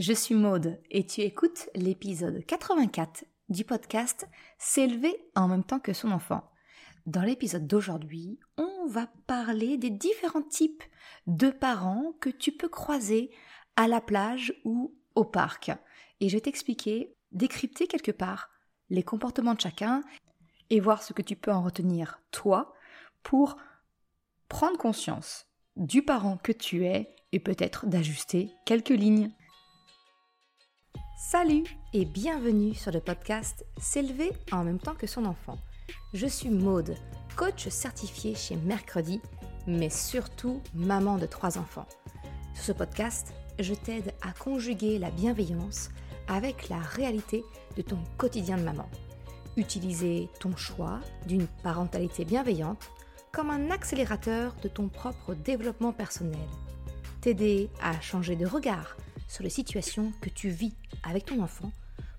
je suis Maude et tu écoutes l'épisode 84 du podcast S'élever en même temps que son enfant. Dans l'épisode d'aujourd'hui, on va parler des différents types de parents que tu peux croiser à la plage ou au parc. Et je vais t'expliquer, décrypter quelque part les comportements de chacun et voir ce que tu peux en retenir toi pour prendre conscience du parent que tu es et peut-être d'ajuster quelques lignes. Salut et bienvenue sur le podcast S'élever en même temps que son enfant. Je suis Maude, coach certifié chez Mercredi, mais surtout maman de trois enfants. Sur ce podcast, je t'aide à conjuguer la bienveillance avec la réalité de ton quotidien de maman. Utiliser ton choix d'une parentalité bienveillante comme un accélérateur de ton propre développement personnel. T'aider à changer de regard sur les situations que tu vis avec ton enfant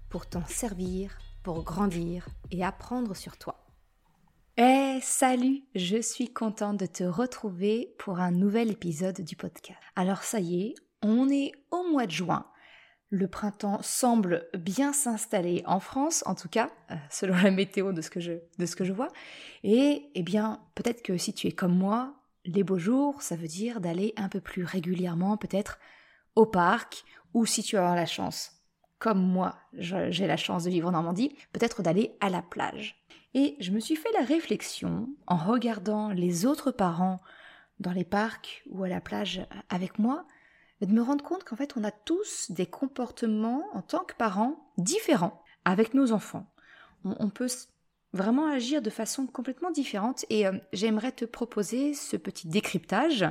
pour t'en servir, pour grandir et apprendre sur toi. Eh salut, je suis contente de te retrouver pour un nouvel épisode du podcast. Alors ça y est, on est au mois de juin. Le printemps semble bien s'installer en France, en tout cas, euh, selon la météo de ce que je, de ce que je vois. Et eh bien, peut-être que si tu es comme moi, les beaux jours, ça veut dire d'aller un peu plus régulièrement, peut-être au parc, ou si tu as la chance, comme moi, j'ai la chance de vivre en Normandie, peut-être d'aller à la plage. Et je me suis fait la réflexion, en regardant les autres parents dans les parcs ou à la plage avec moi, de me rendre compte qu'en fait on a tous des comportements en tant que parents différents avec nos enfants. On, peut vraiment agir de façon complètement différente et euh, j'aimerais te proposer ce petit décryptage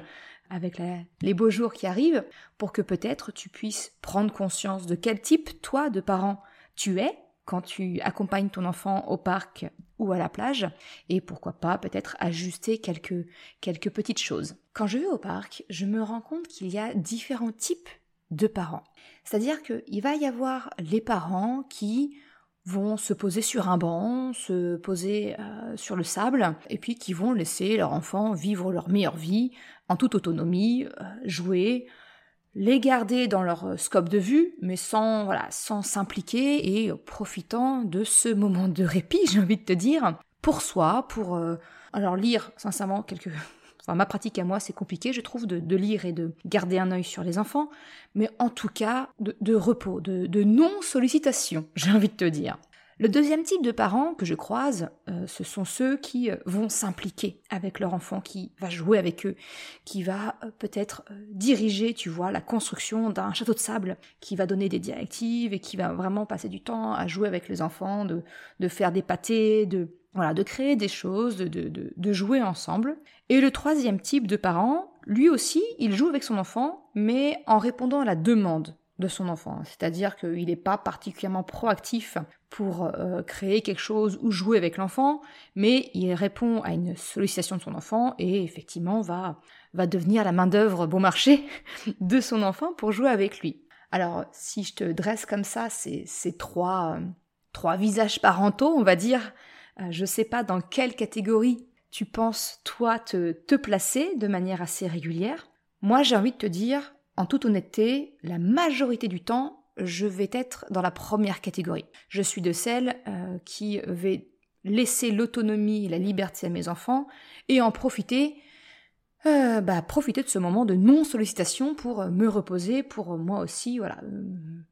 avec les beaux jours qui arrivent, pour que peut-être tu puisses prendre conscience de quel type, toi, de parent, tu es quand tu accompagnes ton enfant au parc ou à la plage, et pourquoi pas peut-être ajuster quelques, quelques petites choses. Quand je vais au parc, je me rends compte qu'il y a différents types de parents. C'est-à-dire qu'il va y avoir les parents qui se poser sur un banc, se poser euh, sur le sable, et puis qui vont laisser leur enfant vivre leur meilleure vie en toute autonomie, euh, jouer, les garder dans leur euh, scope de vue, mais sans s'impliquer et profitant de ce moment de répit, j'ai envie de te dire, pour soi, pour alors lire sincèrement quelques Enfin, ma pratique à moi, c'est compliqué, je trouve, de, lire et de garder un œil sur les enfants, mais en tout cas, de, repos, de, non-sollicitation, j'ai envie de te dire. Le deuxième type de parents que je croise, euh, ce sont ceux qui euh, vont s'impliquer avec leur enfant, qui va jouer avec eux, qui va euh, peut-être diriger, tu vois, la construction d'un château de sable, qui va donner des directives et qui va vraiment passer du temps à jouer avec les enfants, de, de faire des pâtés, de, voilà, de créer des choses, de, de, de, jouer ensemble. Et le troisième type de parent, lui aussi, il joue avec son enfant, mais en répondant à la demande de son enfant. C'est-à-dire qu'il n'est pas particulièrement proactif pour euh, créer quelque chose ou jouer avec l'enfant, mais il répond à une sollicitation de son enfant et effectivement va, va devenir la main-d'œuvre bon marché de son enfant pour jouer avec lui. Alors, si je te dresse comme ça ces, ces trois, euh, trois visages parentaux, on va dire, je ne sais pas dans quelle catégorie tu penses, toi, te, te placer de manière assez régulière. Moi, j'ai envie de te dire, en toute honnêteté, la majorité du temps, je vais être dans la première catégorie. Je suis de celles euh, qui vais laisser l'autonomie et la liberté à mes enfants et en profiter euh, bah, profiter de ce moment de non-sollicitation pour me reposer, pour moi aussi, voilà,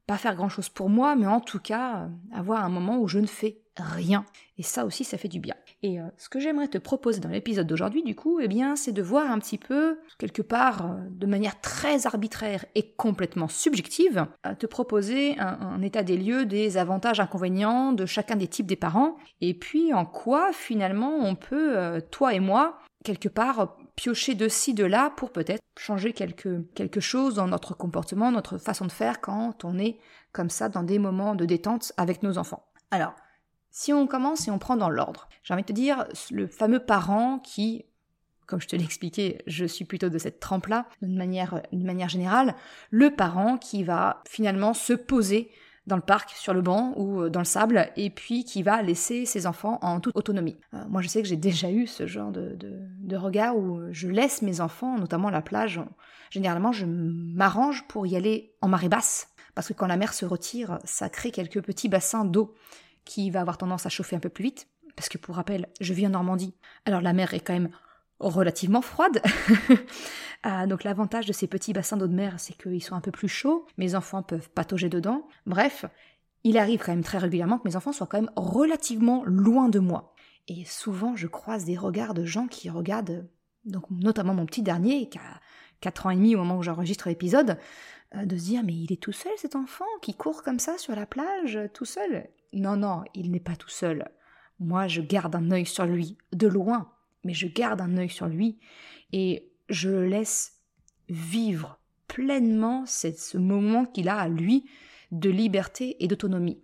pas faire grand-chose pour moi, mais en tout cas avoir un moment où je ne fais rien. Et ça aussi, ça fait du bien. Et euh, ce que j'aimerais te proposer dans l'épisode d'aujourd'hui, du coup, eh bien, c'est de voir un petit peu, quelque part, euh, de manière très arbitraire et complètement subjective, te proposer un, état des lieux des avantages, inconvénients de chacun des types des parents, et puis en quoi, finalement, on peut, euh, toi et moi, quelque part, piocher de ci, de là pour peut-être changer quelque, quelque chose dans notre comportement, notre façon de faire quand on est comme ça dans des moments de détente avec nos enfants. Alors, si on commence et on prend dans l'ordre, j'ai envie de te dire le fameux parent qui, comme je te l'ai expliqué, je suis plutôt de cette trempe-là, d'une manière, manière générale, le parent qui va finalement se poser dans le parc, sur le banc ou euh, dans le sable, et puis qui va laisser ses enfants en toute autonomie. Euh, moi, je sais que j'ai déjà eu ce genre de, de, regard où je laisse mes enfants, notamment à la plage. Généralement, je m'arrange pour y aller en marée basse, parce que quand la mer se retire, ça crée quelques petits bassins d'eau qui va avoir tendance à chauffer un peu plus vite. Parce que pour rappel, je vis en Normandie. Alors la mer est quand même relativement froide. Ah, donc l'avantage de ces petits bassins d'eau de mer, c'est qu'ils sont un peu plus chauds. Mes enfants peuvent patauger dedans. Bref, il arrive quand même très régulièrement que mes enfants soient quand même relativement loin de moi. Et souvent, je croise des regards de gens qui regardent, donc notamment mon petit dernier, qui a 4 ans et demi au moment où j'enregistre l'épisode, euh, de se dire mais il est tout seul cet enfant qui court comme ça sur la plage, tout seul? Non, non, il n'est pas tout seul. Moi, je garde un œil sur lui, de loin, mais je garde un œil sur lui et je le laisse vivre pleinement ce moment qu'il a à lui de liberté et d'autonomie.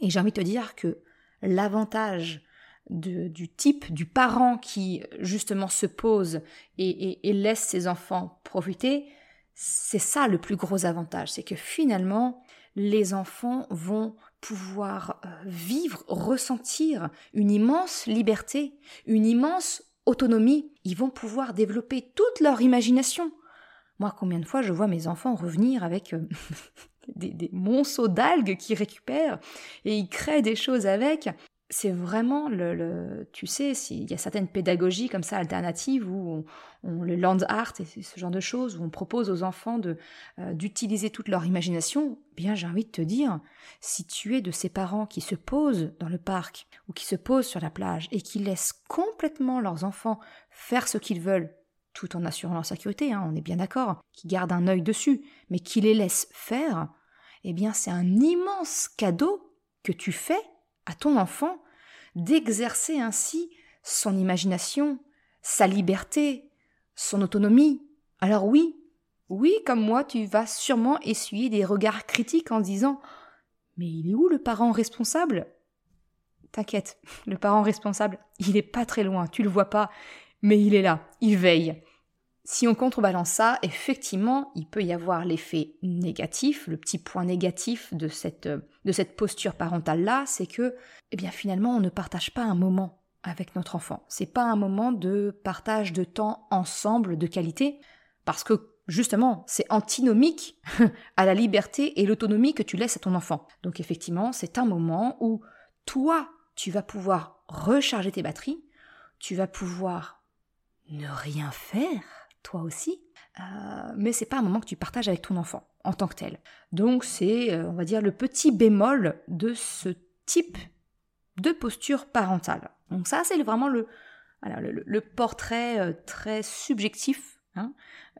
Et j'ai envie de te dire que l'avantage du type du parent qui justement se pose et, laisse ses enfants profiter, c'est ça le plus gros avantage, c'est que finalement les enfants vont pouvoir euh, vivre, ressentir une immense liberté, une immense autonomie. Ils vont pouvoir développer toute leur imagination. Moi, combien de fois je vois mes enfants revenir avec euh, des, monceaux d'algues qu'ils récupèrent et ils créent des choses avec. C'est vraiment le, tu sais, il y a certaines pédagogies comme ça alternatives où on, le land art et ce genre de choses où on propose aux enfants de euh, d'utiliser toute leur imagination. Bien, j'ai envie de te dire, si tu es de ces parents qui se posent dans le parc ou qui se posent sur la plage et qui laissent complètement leurs enfants faire ce qu'ils veulent tout en assurant leur sécurité, hein, on est bien d'accord, qui gardent un œil dessus, mais qui les laissent faire, eh bien c'est un immense cadeau que tu fais à ton enfant d'exercer ainsi son imagination, sa liberté, son autonomie. Alors oui, oui, comme moi, tu vas sûrement essuyer des regards critiques en disant Mais il est où le parent responsable? T'inquiète, le parent responsable, il n'est pas très loin, tu le vois pas, mais il est là, il veille. Si on contrebalance ça, effectivement, il peut y avoir l'effet négatif, le petit point négatif de cette, de cette posture parentale-là, c'est que, eh bien, finalement, on ne partage pas un moment avec notre enfant. C'est pas un moment de partage de temps ensemble de qualité, parce que justement, c'est antinomique à la liberté et l'autonomie que tu laisses à ton enfant. Donc effectivement, c'est un moment où toi, tu vas pouvoir recharger tes batteries, tu vas pouvoir ne rien faire, toi aussi, euh, mais c'est pas un moment que tu partages avec ton enfant en tant que tel. Donc c'est, euh, on va dire, le petit bémol de ce type de posture parentale. Donc ça, c'est vraiment le, le, portrait euh, très subjectif hein,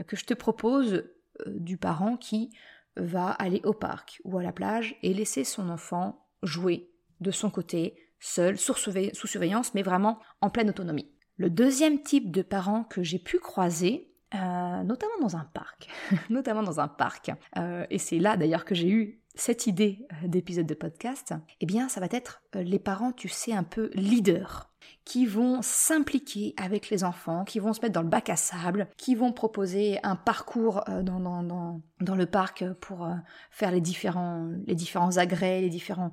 que je te propose du parent qui va aller au parc ou à la plage et laisser son enfant jouer de son côté, seul, sous surveillance, mais vraiment en pleine autonomie. Le deuxième type de parent que j'ai pu croiser, euh, notamment dans un parc, notamment dans un parc, euh, et c'est là d'ailleurs que j'ai eu cette idée euh, d'épisode de podcast, eh bien ça va être les parents, tu sais, un peu leaders, qui vont s'impliquer avec les enfants, qui vont se mettre dans le bac à sable, qui vont proposer un parcours dans, le parc pour faire les différents, les différents agrès, les différentes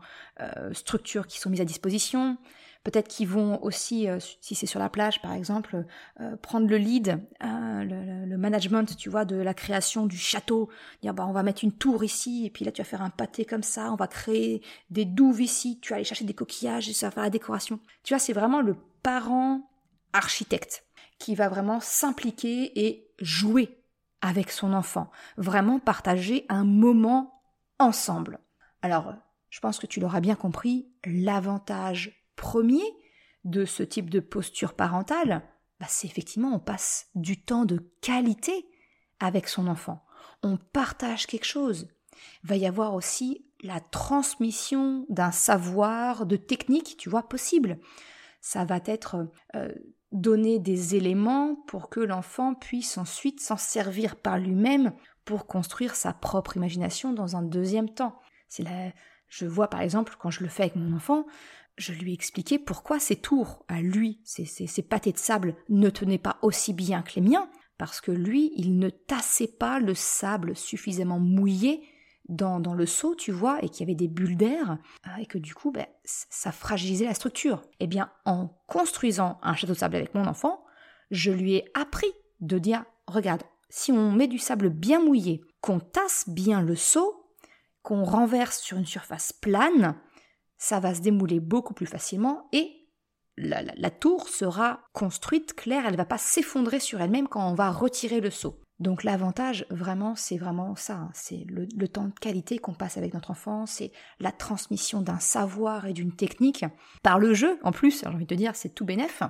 structures qui sont mises à disposition, Peut-être qu'ils vont aussi, euh, si c'est sur la plage par exemple, euh, prendre le lead, euh, le, management, tu vois, de la création du château. Dire, bah, on va mettre une tour ici, et puis là tu vas faire un pâté comme ça, on va créer des douves ici, tu vas aller chercher des coquillages, et ça va faire la décoration. Tu vois, c'est vraiment le parent architecte qui va vraiment s'impliquer et jouer avec son enfant, vraiment partager un moment ensemble. Alors, je pense que tu l'auras bien compris, l'avantage premier de ce type de posture parentale, bah, c'est effectivement on passe du temps de qualité avec son enfant. On partage quelque chose. Il va y avoir aussi la transmission d'un savoir, de techniques, tu vois, possible. Ça va être euh, donner des éléments pour que l'enfant puisse ensuite s'en servir par lui-même pour construire sa propre imagination dans un deuxième temps. C'est la... Je vois par exemple quand je le fais avec mon enfant, je lui ai expliqué pourquoi ses tours à lui, ses, pâtés de sable, ne tenaient pas aussi bien que les miens, parce que lui, il ne tassait pas le sable suffisamment mouillé dans, dans le seau, tu vois, et qu'il y avait des bulles d'air, euh, et que du coup, ben, ça fragilisait la structure. Eh bien, en construisant un château de sable avec mon enfant, je lui ai appris de dire, regarde, si on met du sable bien mouillé, qu'on tasse bien le seau, qu'on renverse sur une surface plane, ça va se démouler beaucoup plus facilement et la, tour sera construite claire, elle ne va pas s'effondrer sur elle-même quand on va retirer le seau. Donc l'avantage, vraiment, c'est vraiment ça. Hein. C'est le, temps de qualité qu'on passe avec notre enfant, c'est la transmission d'un savoir et d'une technique par le jeu. En plus, j'ai envie de te dire, c'est tout bénef.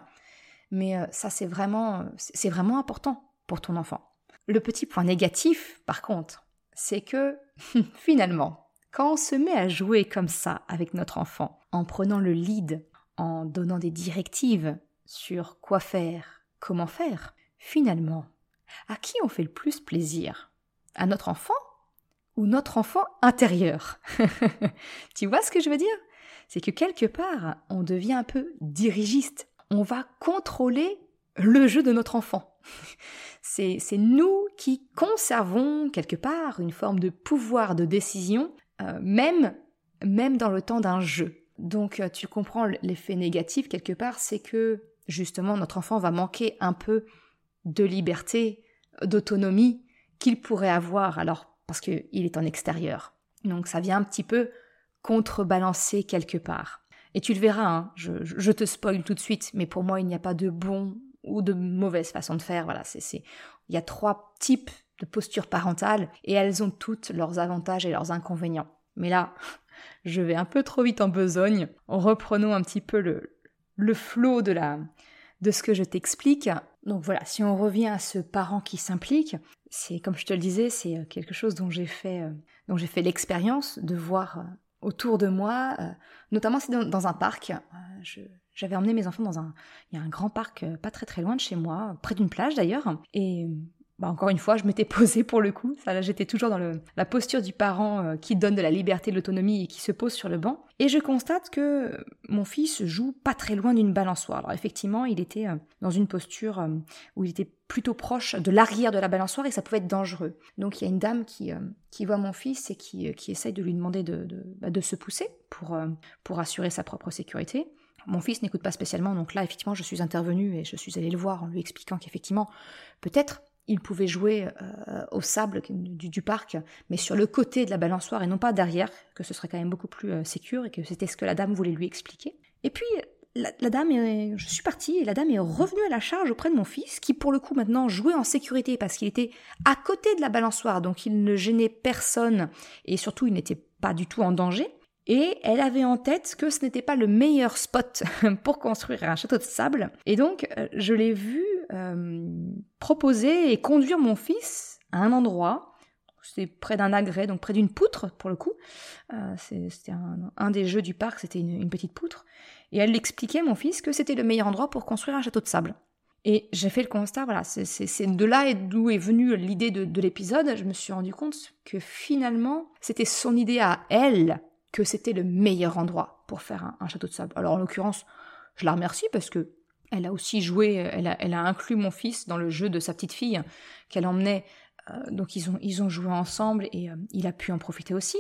Mais euh, ça, c'est vraiment, c'est vraiment important pour ton enfant. Le petit point négatif, par contre, c'est que finalement, quand on se met à jouer comme ça avec notre enfant, en prenant le lead, en donnant des directives sur quoi faire, comment faire, finalement, à qui on fait le plus plaisir? À notre enfant ou notre enfant intérieur? Tu vois ce que je veux dire? C'est que quelque part, on devient un peu dirigiste. On va contrôler le jeu de notre enfant. C'est nous qui conservons quelque part une forme de pouvoir de décision, euh, même, même dans le temps d'un jeu. Donc euh, tu comprends l'effet négatif quelque part, c'est que justement notre enfant va manquer un peu de liberté, d'autonomie qu'il pourrait avoir alors parce qu'il est en extérieur. Donc ça vient un petit peu contrebalancer quelque part. Et tu le verras, hein, je, te spoil tout de suite, mais pour moi il n'y a pas de bon ou de mauvaise façon de faire. Voilà, c'est, il y a trois types de postures parentales et elles ont toutes leurs avantages et leurs inconvénients. Mais là, je vais un peu trop vite en besogne. Reprenons un petit peu le, le flot de, de ce que je t'explique. Donc voilà, si on revient à ce parent qui s'implique, c'est comme je te le disais, c'est euh, quelque chose dont j'ai fait, euh, fait l'expérience de voir euh, autour de moi, notamment dans, un parc. j'avais emmené mes enfants dans un, il y a un grand parc pas très très loin de chez moi, près d'une plage d'ailleurs, et bah encore une fois, je m'étais posée pour le coup. J'étais toujours dans la posture du parent euh, qui donne de la liberté, de l'autonomie et qui se pose sur le banc. Et je constate que mon fils joue pas très loin d'une balançoire. Alors effectivement, il était euh, dans une posture euh, où il était plutôt proche de l'arrière de la balançoire et ça pouvait être dangereux. Donc il y a une dame qui, voit mon fils et qui, qui essaye de lui demander de, bah, se pousser pour, pour assurer sa propre sécurité. Mon fils n'écoute pas spécialement, donc là, effectivement, je suis intervenue et je suis allée le voir en lui expliquant qu'effectivement, peut-être il pouvait jouer euh, au sable du, parc, mais sur le côté de la balançoire et non pas derrière, que ce serait quand même beaucoup plus euh, sécure et que c'était ce que la dame voulait lui expliquer. Et puis la, dame, je suis partie et la dame est revenue à la charge auprès de mon fils, qui pour le coup maintenant jouait en sécurité parce qu'il était à côté de la balançoire, donc il ne gênait personne et surtout il n'était pas du tout en danger. Et elle avait en tête que ce n'était pas le meilleur spot pour construire un château de sable. Et donc, euh, je l'ai vu euh, proposer et conduire mon fils à un endroit. C'est près d'un agrès, donc près d'une poutre pour le coup. Euh, c'était un, des jeux du parc, c'était une, petite poutre. Et elle l'expliquait, mon fils, que c'était le meilleur endroit pour construire un château de sable. Et j'ai fait le constat, voilà, c'est de là d'où est venue l'idée de, de l'épisode. Je me suis rendu compte que finalement, c'était son idée à elle que c'était le meilleur endroit pour faire un, château de sable. Alors en l'occurrence, je la remercie parce que elle a aussi joué, elle a, inclus mon fils dans le jeu de sa petite fille qu'elle emmenait. Euh, donc ils ont, ils ont joué ensemble et euh, il a pu en profiter aussi.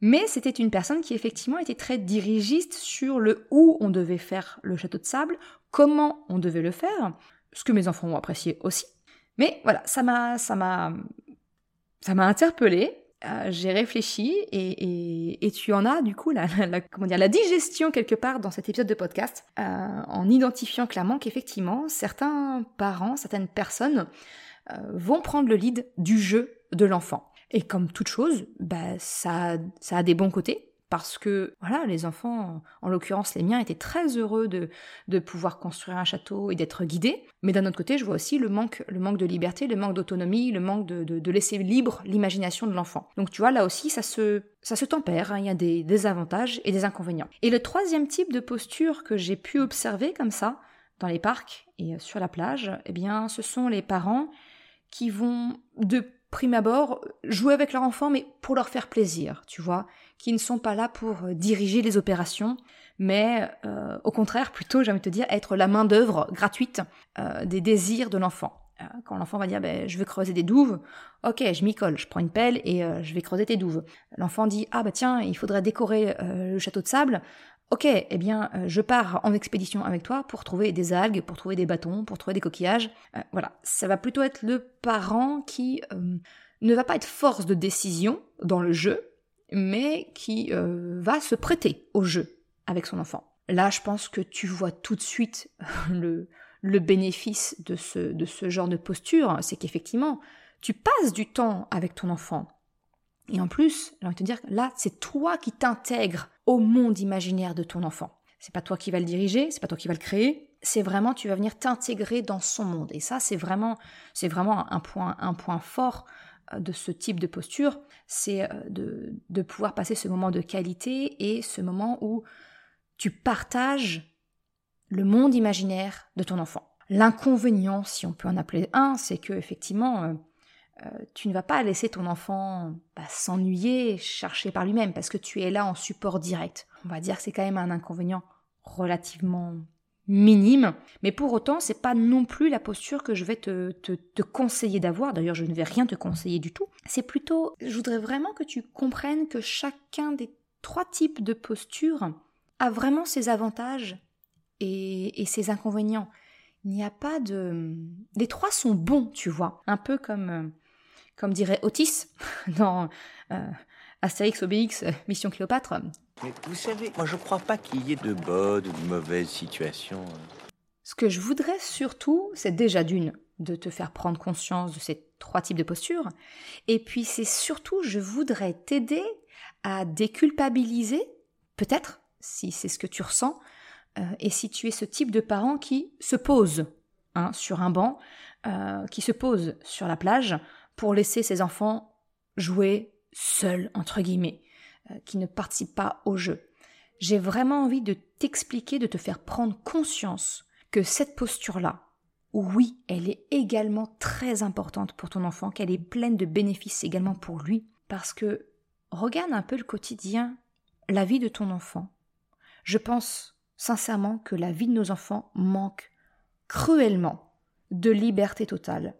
Mais c'était une personne qui effectivement était très dirigiste sur le où on devait faire le château de sable, comment on devait le faire, ce que mes enfants ont apprécié aussi. Mais voilà, ça m'a, ça m'a, ça m'a interpellée euh, j'ai réfléchi et, tu en as du coup la, comment dire, la digestion quelque part dans cet épisode de podcast euh, en identifiant clairement qu'effectivement certains parents, certaines personnes euh, vont prendre le lead du jeu de l'enfant. Et comme toute chose, bah, ça, ça a des bons côtés parce que voilà, les enfants, en l'occurrence les miens, étaient très heureux de, de pouvoir construire un château et d'être guidés. Mais d'un autre côté, je vois aussi le manque, le manque de liberté, le manque d'autonomie, le manque de, de, laisser libre l'imagination de l'enfant. Donc tu vois, là aussi, ça se, ça se tempère, hein. il y a des, des avantages et des inconvénients. Et le troisième type de posture que j'ai pu observer comme ça, dans les parcs et sur la plage, eh bien, ce sont les parents qui vont de prime abord, jouer avec leur enfant, mais pour leur faire plaisir, tu vois, qui ne sont pas là pour euh, diriger les opérations, mais euh, au contraire, plutôt, j'ai envie de te dire, être la main-d'œuvre gratuite euh, des désirs de l'enfant. Quand l'enfant va dire ben, je veux creuser des douves, ok, je m'y colle, je prends une pelle et je vais creuser tes douves. L'enfant dit ah bah tiens, il faudrait décorer le château de sable. Ok, eh bien, je pars en expédition avec toi pour trouver des algues, pour trouver des bâtons, pour trouver des coquillages. voilà, ça va plutôt être le parent qui ne va pas être force de décision dans le jeu, mais qui euh, va se prêter au jeu avec son enfant. Là, je pense que tu vois tout de suite le, le bénéfice de ce, de ce genre de posture, c'est qu'effectivement, tu passes du temps avec ton enfant. Et en plus, j'ai envie de te dire, là, c'est toi qui t'intègres au monde imaginaire de ton enfant. C'est pas toi qui vas le diriger, c'est pas toi qui vas le créer, c'est vraiment tu vas venir t'intégrer dans son monde. Et ça, c'est vraiment, c'est vraiment un point, un point fort euh, de ce type de posture, c'est euh, de, de pouvoir passer ce moment de qualité et ce moment où tu partages le monde imaginaire de ton enfant. L'inconvénient, si on peut en appeler un, c'est que effectivement, euh, tu ne vas pas laisser ton enfant bah, s'ennuyer, chercher par lui-même, parce que tu es là en support direct. On va dire que c'est quand même un inconvénient relativement minime, mais pour autant, c'est pas non plus la posture que je vais te, te, conseiller d'avoir. D'ailleurs, je ne vais rien te conseiller du tout. C'est plutôt, je voudrais vraiment que tu comprennes que chacun des trois types de postures a vraiment ses avantages et, et ses inconvénients. Il n'y a pas de... Les trois sont bons, tu vois. Un peu comme, euh, comme dirait Otis dans euh, Astérix, Obélix, Mission Cléopâtre. Mais vous savez, moi je crois pas qu'il y ait de bonnes ou de mauvaises situations. Ce que je voudrais surtout, c'est déjà d'une, de te faire prendre conscience de ces trois types de postures. Et puis c'est surtout, je voudrais t'aider à déculpabiliser, peut-être, si c'est ce que tu ressens, euh, et si tu es ce type de parent qui se pose hein, sur un banc, euh, qui se pose sur la plage pour laisser ses enfants jouer seuls, entre guillemets. Euh, qui ne participent pas au jeu. J'ai vraiment envie de t'expliquer, de te faire prendre conscience que cette posture-là, oui, elle est également très importante pour ton enfant, qu'elle est pleine de bénéfices également pour lui, parce que regarde un peu le quotidien, la vie de ton enfant. Je pense sincèrement que la vie de nos enfants manque cruellement de liberté totale,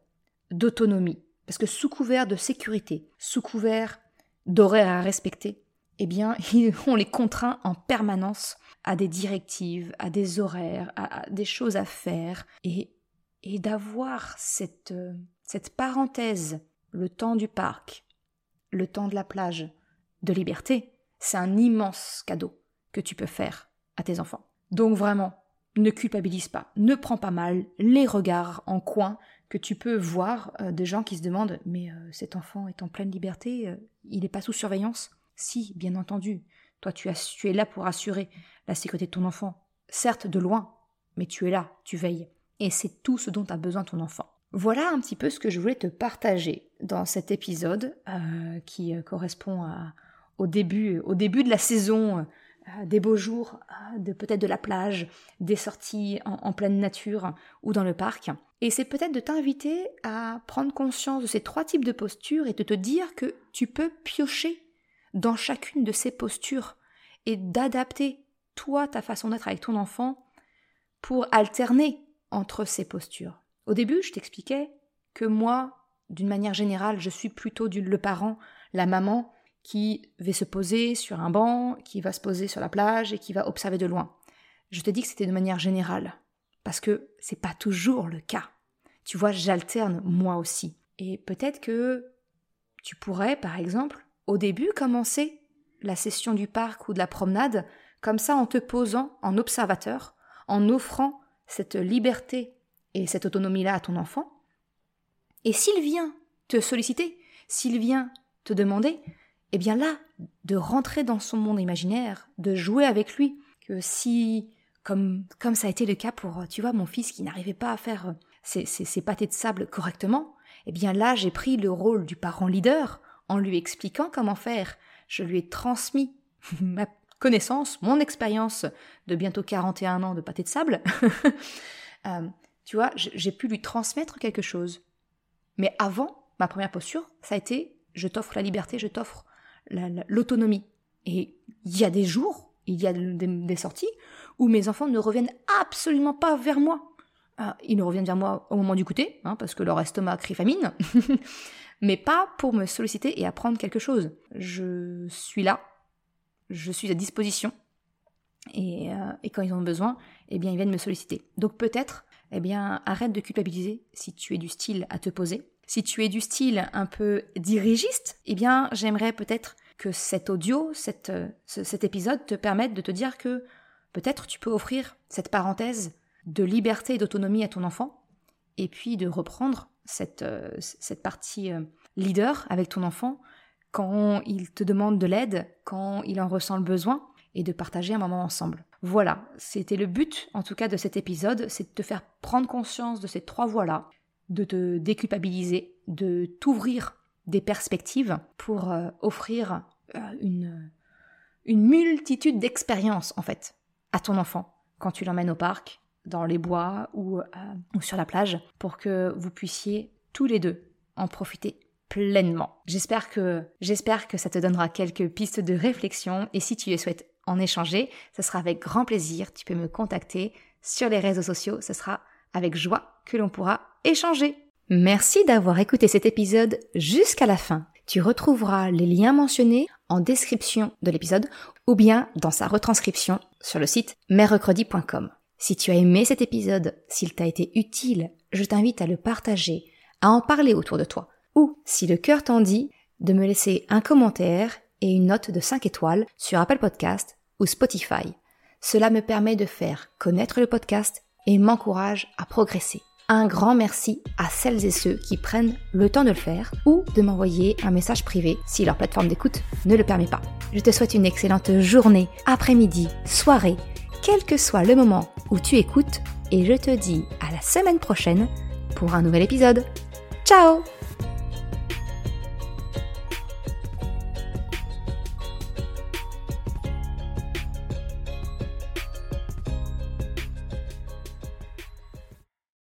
d'autonomie, parce que sous couvert de sécurité, sous couvert d'horaires à respecter, eh bien, on les contraint en permanence à des directives, à des horaires, à, des choses à faire, et, et d'avoir cette, euh, cette parenthèse, le temps du parc, le temps de la plage, de liberté, c'est un immense cadeau que tu peux faire à tes enfants. Donc vraiment, ne culpabilise pas, ne prends pas mal les regards en coin que tu peux voir euh, de gens qui se demandent mais euh, cet enfant est en pleine liberté, il n'est pas sous surveillance? Si, bien entendu, toi tu, es là pour assurer la sécurité de ton enfant, certes de loin, mais tu es là, tu veilles, et c'est tout ce dont a besoin ton enfant. Voilà un petit peu ce que je voulais te partager dans cet épisode euh, qui euh, correspond au, début, de la saison euh, des beaux jours, de peut-être de la plage, des sorties en, pleine nature ou dans le parc. Et c'est peut-être de t'inviter à prendre conscience de ces trois types de postures et de te dire que tu peux piocher dans chacune de ces postures et d'adapter toi ta façon d'être avec ton enfant pour alterner entre ces postures. Au début, je t'expliquais que moi, d'une manière générale, je suis plutôt le parent, la maman qui va se poser sur un banc, qui va se poser sur la plage et qui va observer de loin. Je te dis que c'était de manière générale parce que c'est pas toujours le cas. Tu vois, j'alterne moi aussi. Et peut-être que tu pourrais, par exemple, au début commencer la session du parc ou de la promenade comme ça en te posant en observateur, en offrant cette liberté et cette autonomie-là à ton enfant. Et s'il vient te solliciter, s'il vient te demander, eh bien là, de rentrer dans son monde imaginaire, de jouer avec lui, que si, comme, comme ça a été le cas pour, tu vois, mon fils qui n'arrivait pas à faire ses, ses, ses pâtés de sable correctement, eh bien là, j'ai pris le rôle du parent leader en lui expliquant comment faire. Je lui ai transmis ma connaissance, mon expérience de bientôt 41 ans de pâté de sable. Euh, tu vois, j'ai pu lui transmettre quelque chose. Mais avant, ma première posture, ça a été je t'offre la liberté, je t'offre l'autonomie. Et il y a des jours, il y a des, sorties où mes enfants ne reviennent absolument pas vers moi. Euh, ils ne reviennent vers moi au moment du goûter, hein, parce que leur estomac crie famine. mais pas pour me solliciter et apprendre quelque chose. Je suis là, je suis à disposition, et, euh, quand ils ont besoin, eh bien, ils viennent me solliciter. Donc peut-être, eh bien, arrête de culpabiliser si tu es du style à te poser. Si tu es du style un peu dirigiste, eh bien, j'aimerais peut-être que cet audio, cet épisode te permette de te dire que peut-être tu peux offrir cette parenthèse de liberté et d'autonomie à ton enfant, et puis de reprendre cette, cette partie leader avec ton enfant quand il te demande de l'aide, quand il en ressent le besoin, et de partager un moment ensemble. Voilà, c'était le but en tout cas de cet épisode, c'est de te faire prendre conscience de ces trois voies-là, de te déculpabiliser, de t'ouvrir des perspectives pour euh, offrir euh, une, une multitude d'expériences en fait à ton enfant quand tu l'emmènes au parc, dans les bois ou, euh, ou sur la plage pour que vous puissiez tous les deux en profiter pleinement. J'espère que, j'espère que ça te donnera quelques pistes de réflexion et si tu souhaites en échanger, ce sera avec grand plaisir. Tu peux me contacter sur les réseaux sociaux, ce sera avec joie que l'on pourra échanger. Merci d'avoir écouté cet épisode jusqu'à la fin. Tu retrouveras les liens mentionnés en description de l'épisode ou bien dans sa retranscription sur le site mercredi.com. Si tu as aimé cet épisode, s'il t'a été utile, je t'invite à le partager, à en parler autour de toi ou, si le cœur t'en dit, de me laisser un commentaire et une note de 5 étoiles sur Apple Podcast ou Spotify. Cela me permet de faire connaître le podcast et m'encourage à progresser. Un grand merci à celles et ceux qui prennent le temps de le faire ou de m'envoyer un message privé si leur plateforme d'écoute ne le permet pas. Je te souhaite une excellente journée, après-midi, soirée, quel que soit le moment où tu écoutes et je te dis à la semaine prochaine pour un nouvel épisode. Ciao